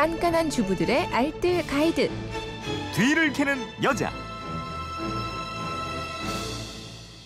깐깐한 주부들의 알뜰 가이드. 뒤를 캐는 여자.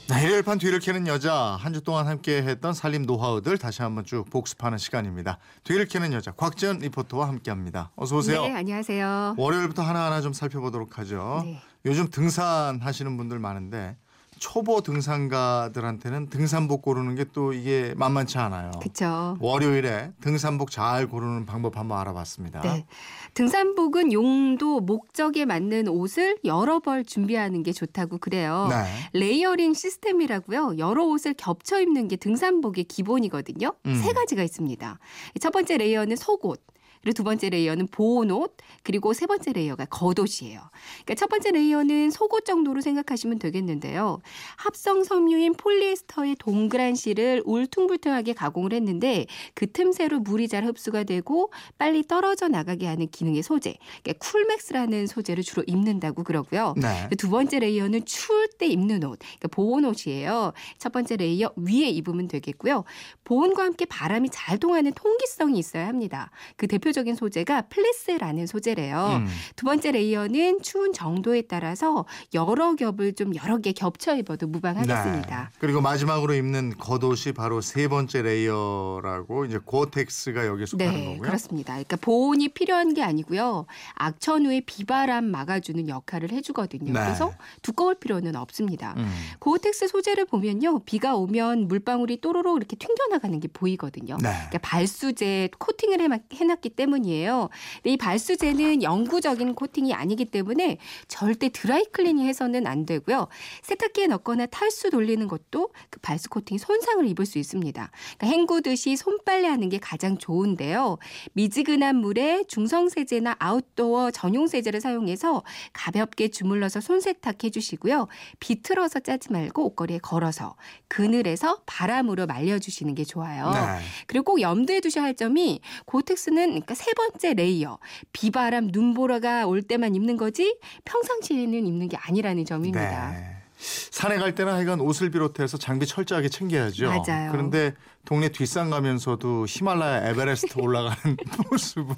네, 일요일판 뒤를 캐는 여자 한 주 동안 함께했던 살림 노하우들 다시 한번 쭉 복습하는 시간입니다. 뒤를 캐는 여자 곽지연 리포터와 함께합니다. 어서 오세요. 네, 안녕하세요. 월요일부터 하나하나 좀 살펴보도록 하죠. 네. 요즘 등산하시는 분들 많은데 초보 등산가들한테는 등산복 고르는 게 또 이게 만만치 않아요. 그렇죠. 월요일에 등산복 잘 고르는 방법 한번 알아봤습니다. 네. 등산복은 용도 목적에 맞는 옷을 여러 벌 준비하는 게 좋다고 그래요. 네. layering 시스템이라고요. 여러 옷을 겹쳐 입는 게 등산복의 기본이거든요. 음. 세 가지가 있습니다. 첫 번째 layer는 속옷. 그리고 두 번째 layer는 보온 옷, 그리고 세 번째 layer가 겉옷이에요. 그러니까 첫 번째 layer는 속옷 정도로 생각하시면 되겠는데요. 합성 섬유인 폴리에스터의 동그란 실을 울퉁불퉁하게 가공을 했는데 그 틈새로 물이 잘 흡수가 되고 빨리 떨어져 나가게 하는 기능의 소재. 그러니까 쿨맥스라는 소재를 주로 입는다고 그러고요. 네. 두 번째 layer는 추울 때 입는 옷, 그러니까 보온 옷이에요. 첫 번째 layer 위에 입으면 되겠고요. 보온과 함께 바람이 잘 통하는 통기성이 있어야 합니다. 그 대표 적인 소재가 fleece라는 소재래요. 음. 두 번째 layer는 추운 정도에 따라서 여러 겹을 좀 여러 개 겹쳐 입어도 무방하겠습니다. 네. 그리고 마지막으로 입는 겉옷이 바로 세 번째 layer라고 이제 고텍스가 여기에 속하는 네, 거고요. 그렇습니다. 그러니까 보온이 필요한 게 아니고요. 악천 후에 비바람 막아주는 역할을 해주거든요. 네. 그래서 두꺼울 필요는 없습니다. 음. 고어텍스 소재를 보면요. 비가 오면 물방울이 또로로 이렇게 튕겨나가는 게 보이거든요. 네. 그러니까 발수제 코팅을 해놨기 때문 이에요. 근데 이 발수제는 영구적인 코팅이 아니기 때문에 절대 드라이 클리닝 해서는 안 되고요. 세탁기에 넣거나 탈수 돌리는 것도 그 발수 코팅이 손상을 입을 수 있습니다. 그러니까 헹구듯이 손빨래하는 게 가장 좋은데요. 미지근한 물에 중성세제나 아웃도어 전용 세제를 사용해서 가볍게 주물러서 손세탁해 주시고요. 비틀어서 짜지 말고 옷걸이에 걸어서 그늘에서 바람으로 말려주시는 게 좋아요. 네. 그리고 꼭 염두에 두셔야 할 점이 고텍스는 그러니까 세 번째 layer 비바람 눈보라가 올 때만 입는 거지 평상시에는 입는 게 아니라는 점입니다. 네. 산에 갈 때는 하여간 옷을 비롯해서 장비 철저하게 챙겨야죠. 맞아요. 그런데 동네 뒷산 가면서도 히말라야 에베레스트 올라가는 모습은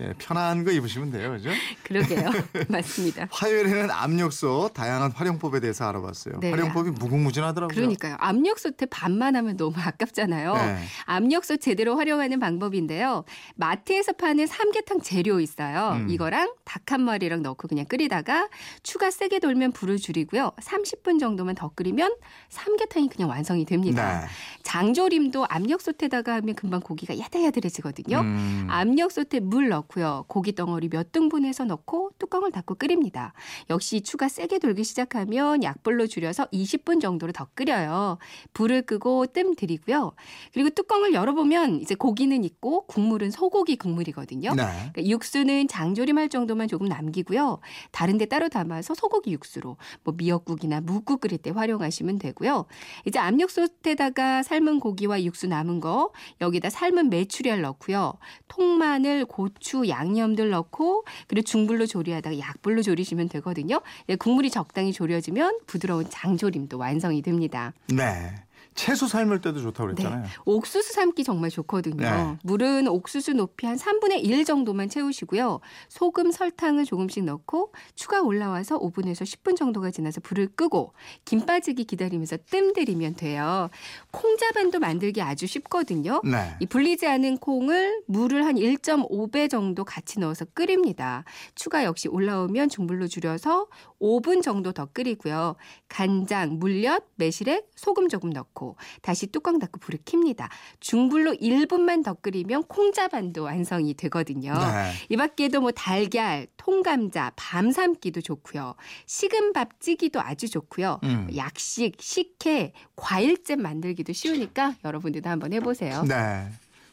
예, 편한 거 입으시면 돼요. 그죠? 그러게요. 맞습니다. 화요일에는 압력솥 다양한 활용법에 대해서 알아봤어요. 네. 활용법이 무궁무진하더라고요. 그러니까요. 압력솥에 반만 하면 너무 아깝잖아요. 네. 압력솥 제대로 활용하는 방법인데요. 마트에서 파는 삼계탕 재료 있어요. 음. 이거랑 닭 한 마리랑 넣고 그냥 끓이다가 추가 세게 돌면 불을 줄이고요. 30분 정도만 더 끓이면 삼계탕이 그냥 완성이 됩니다. 네. 장조림도 압력솥에다가 하면 금방 고기가 야들야들해지거든요. 음. 압력솥에 물 넣고요. 고기 덩어리 몇 등분해서 넣고 뚜껑을 닫고 끓입니다. 역시 추가 세게 돌기 시작하면 약불로 줄여서 20분 정도로 더 끓여요. 불을 끄고 뜸 들이고요. 그리고 뚜껑을 열어보면 이제 고기는 있고 국물은 소고기 국물이거든요. 네. 그러니까 육수는 장조림할 정도만 조금 남기고요. 다른데 따로 담아서 소고기 육수로 뭐 미역국이나 묵국 끓일 때 활용하시면 되고요. 이제 압력솥에다가 삶은 고기와 육수 남은 거 여기다 삶은 메추리알 넣고요. 통마늘, 고추, 양념들 넣고 그리고 중불로 조리하다가 약불로 조리시면 되거든요. 네, 국물이 적당히 졸여지면 부드러운 장조림도 완성이 됩니다. 네. 채소 삶을 때도 좋다고 그랬잖아요. 옥수수 삶기 정말 좋거든요. 네. 물은 옥수수 높이 한 3분의 1 정도만 채우시고요. 소금, 설탕을 조금씩 넣고 추가 올라와서 5분에서 10분 정도가 지나서 불을 끄고 김 빠지기 기다리면서 뜸 들이면 돼요. 콩자반도 만들기 아주 쉽거든요. 네. 이 불리지 않은 콩을 물을 한 1.5배 정도 같이 넣어서 끓입니다. 추가 역시 올라오면 중불로 줄여서 5분 정도 더 끓이고요. 간장, 물엿, 매실액, 소금 조금 넣고 다시 뚜껑 닫고 불을 킵니다. 중불로 1분만 더 끓이면 콩자반도 완성이 되거든요. 네. 이 밖에도 뭐 달걀, 통감자, 밤 삶기도 좋고요. 식은 밥 찌기도 아주 좋고요. 음. 약식, 식혜, 과일잼 만들기도 쉬우니까 여러분들도 한번 해보세요. 네.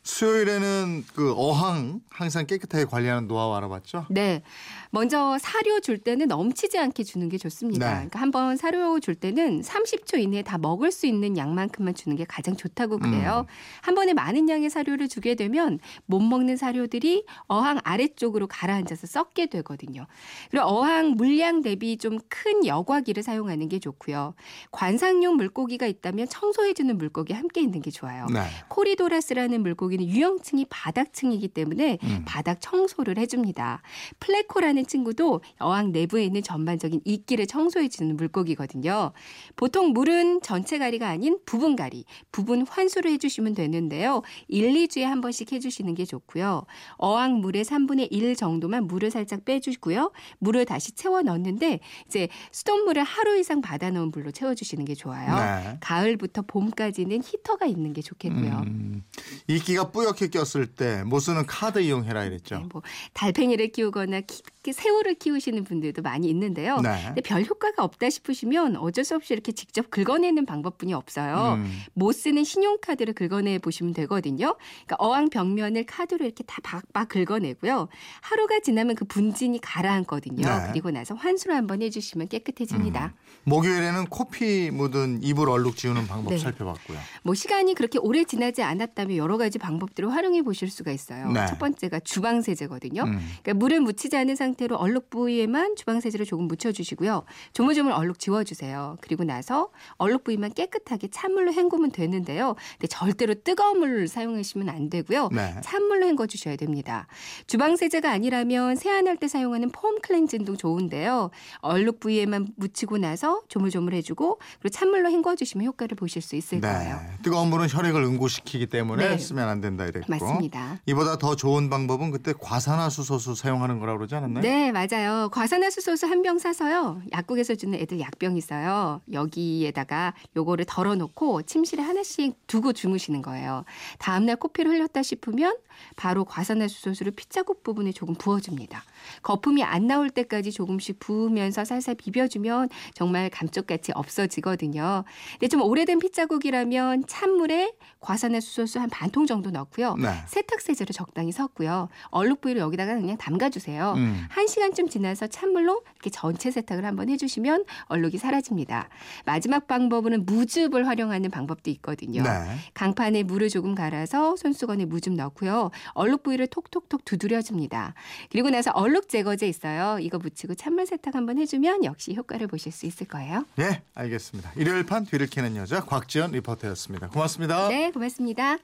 수요일에는 그 어항 항상 깨끗하게 관리하는 노하우 알아봤죠? 네. 먼저 사료 줄 때는 넘치지 않게 주는 게 좋습니다. 네. 그러니까 한번 사료 줄 때는 30초 이내에 다 먹을 수 있는 양만큼만 주는 게 가장 좋다고 그래요. 음. 한 번에 많은 양의 사료를 주게 되면 못 먹는 사료들이 어항 아래쪽으로 가라앉아서 썩게 되거든요. 그리고 어항 물량 대비 좀 큰 여과기를 사용하는 게 좋고요. 관상용 물고기가 있다면 청소해주는 물고기 함께 있는 게 좋아요. 네. 코리도라스라는 물고기 여기는 유영층이 바닥층이기 때문에 음. 바닥 청소를 해줍니다. 플레코라는 친구도 어항 내부에 있는 전반적인 이끼를 청소해주는 물고기거든요. 보통 물은 전체 갈이가 아닌 부분 갈이, 부분 환수를 해주시면 되는데요. 1, 2주에 한 번씩 해주시는 게 좋고요. 어항 물의 3분의 1 정도만 물을 살짝 빼주고요. 물을 다시 채워 넣는데 이제 수돗물을 하루 이상 받아놓은 물로 채워주시는 게 좋아요. 네. 가을부터 봄까지는 히터가 있는 게 좋겠고요. 음, 이끼 가 뿌옇게 꼈을 때 못 쓰는 카드 이용해라 이랬죠. 네, 뭐 달팽이를 키우거나 키- 새우를 키우시는 분들도 많이 있는데요. 네. 근데 별 효과가 없다 싶으시면 어쩔 수 없이 이렇게 직접 긁어내는 방법뿐이 없어요. 음. 못 쓰는 신용카드를 긁어내 보시면 되거든요. 그러니까 어항 벽면을 카드로 이렇게 다 박박 긁어내고요. 하루가 지나면 그 분진이 가라앉거든요. 네. 그리고 나서 환수를 한번 해주시면 깨끗해집니다. 목요일에는 코피 묻은 이불 얼룩 지우는 방법 네. 살펴봤고요. 뭐 시간이 그렇게 오래 지나지 않았다면 여러 가지 방법들을 활용해 보실 수가 있어요. 네. 첫 번째가 주방 세제거든요. 음. 그러니까 물을 묻히지 않은 상태 로 얼룩 부위에만 주방 세제를 조금 묻혀주시고요. 조물조물 얼룩 지워주세요. 그리고 나서 얼룩 부위만 깨끗하게 찬물로 헹구면 되는데요. 근데 절대로 뜨거운 물을 사용하시면 안 되고요. 네. 찬물로 헹궈 주셔야 됩니다. 주방 세제가 아니라면 세안할 때 사용하는 폼 클렌징도 좋은데요. 얼룩 부위에만 묻히고 나서 조물조물 해주고 그리고 찬물로 헹궈 주시면 효과를 보실 수 있을 거예요. 네. 뜨거운 물은 혈액을 응고시키기 때문에 네. 쓰면 안 된다 이랬고. 맞습니다. 이보다 더 좋은 방법은 그때 과산화수소수 사용하는 거라고 그러지 않았나요? 네, 맞아요. 과산화수소수 한병 사서요. 약국에서 주는 애들 약병 있어요. 여기에다가 요거를 덜어놓고 침실에 하나씩 두고 주무시는 거예요. 다음날 코피를 흘렸다 싶으면 바로 과산화수소수를 핏자국 부분에 조금 부어줍니다. 거품이 안 나올 때까지 조금씩 부으면서 살살 비벼주면 정말 감쪽같이 없어지거든요. 근데 좀 오래된 핏자국이라면 찬물에 과산화수소수 한반 통 정도 넣고요. 네. 세탁 세제를 적당히 섞고요. 얼룩 부위를 여기다가 그냥 담가주세요. 음. 한 시간쯤 지나서 찬물로 이렇게 전체 세탁을 한번 해주시면 얼룩이 사라집니다. 마지막 방법은 무즙을 활용하는 방법도 있거든요. 네. 강판에 물을 조금 갈아서 손수건에 무즙 넣고요. 얼룩 부위를 톡톡톡 두드려줍니다. 그리고 나서 얼룩 제거제 있어요. 이거 묻히고 찬물 세탁 한번 해주면 역시 효과를 보실 수 있을 거예요. 네, 알겠습니다. 일요일 판 뒤를 캐는 여자 곽지연 리포터였습니다. 고맙습니다. 네, 고맙습니다.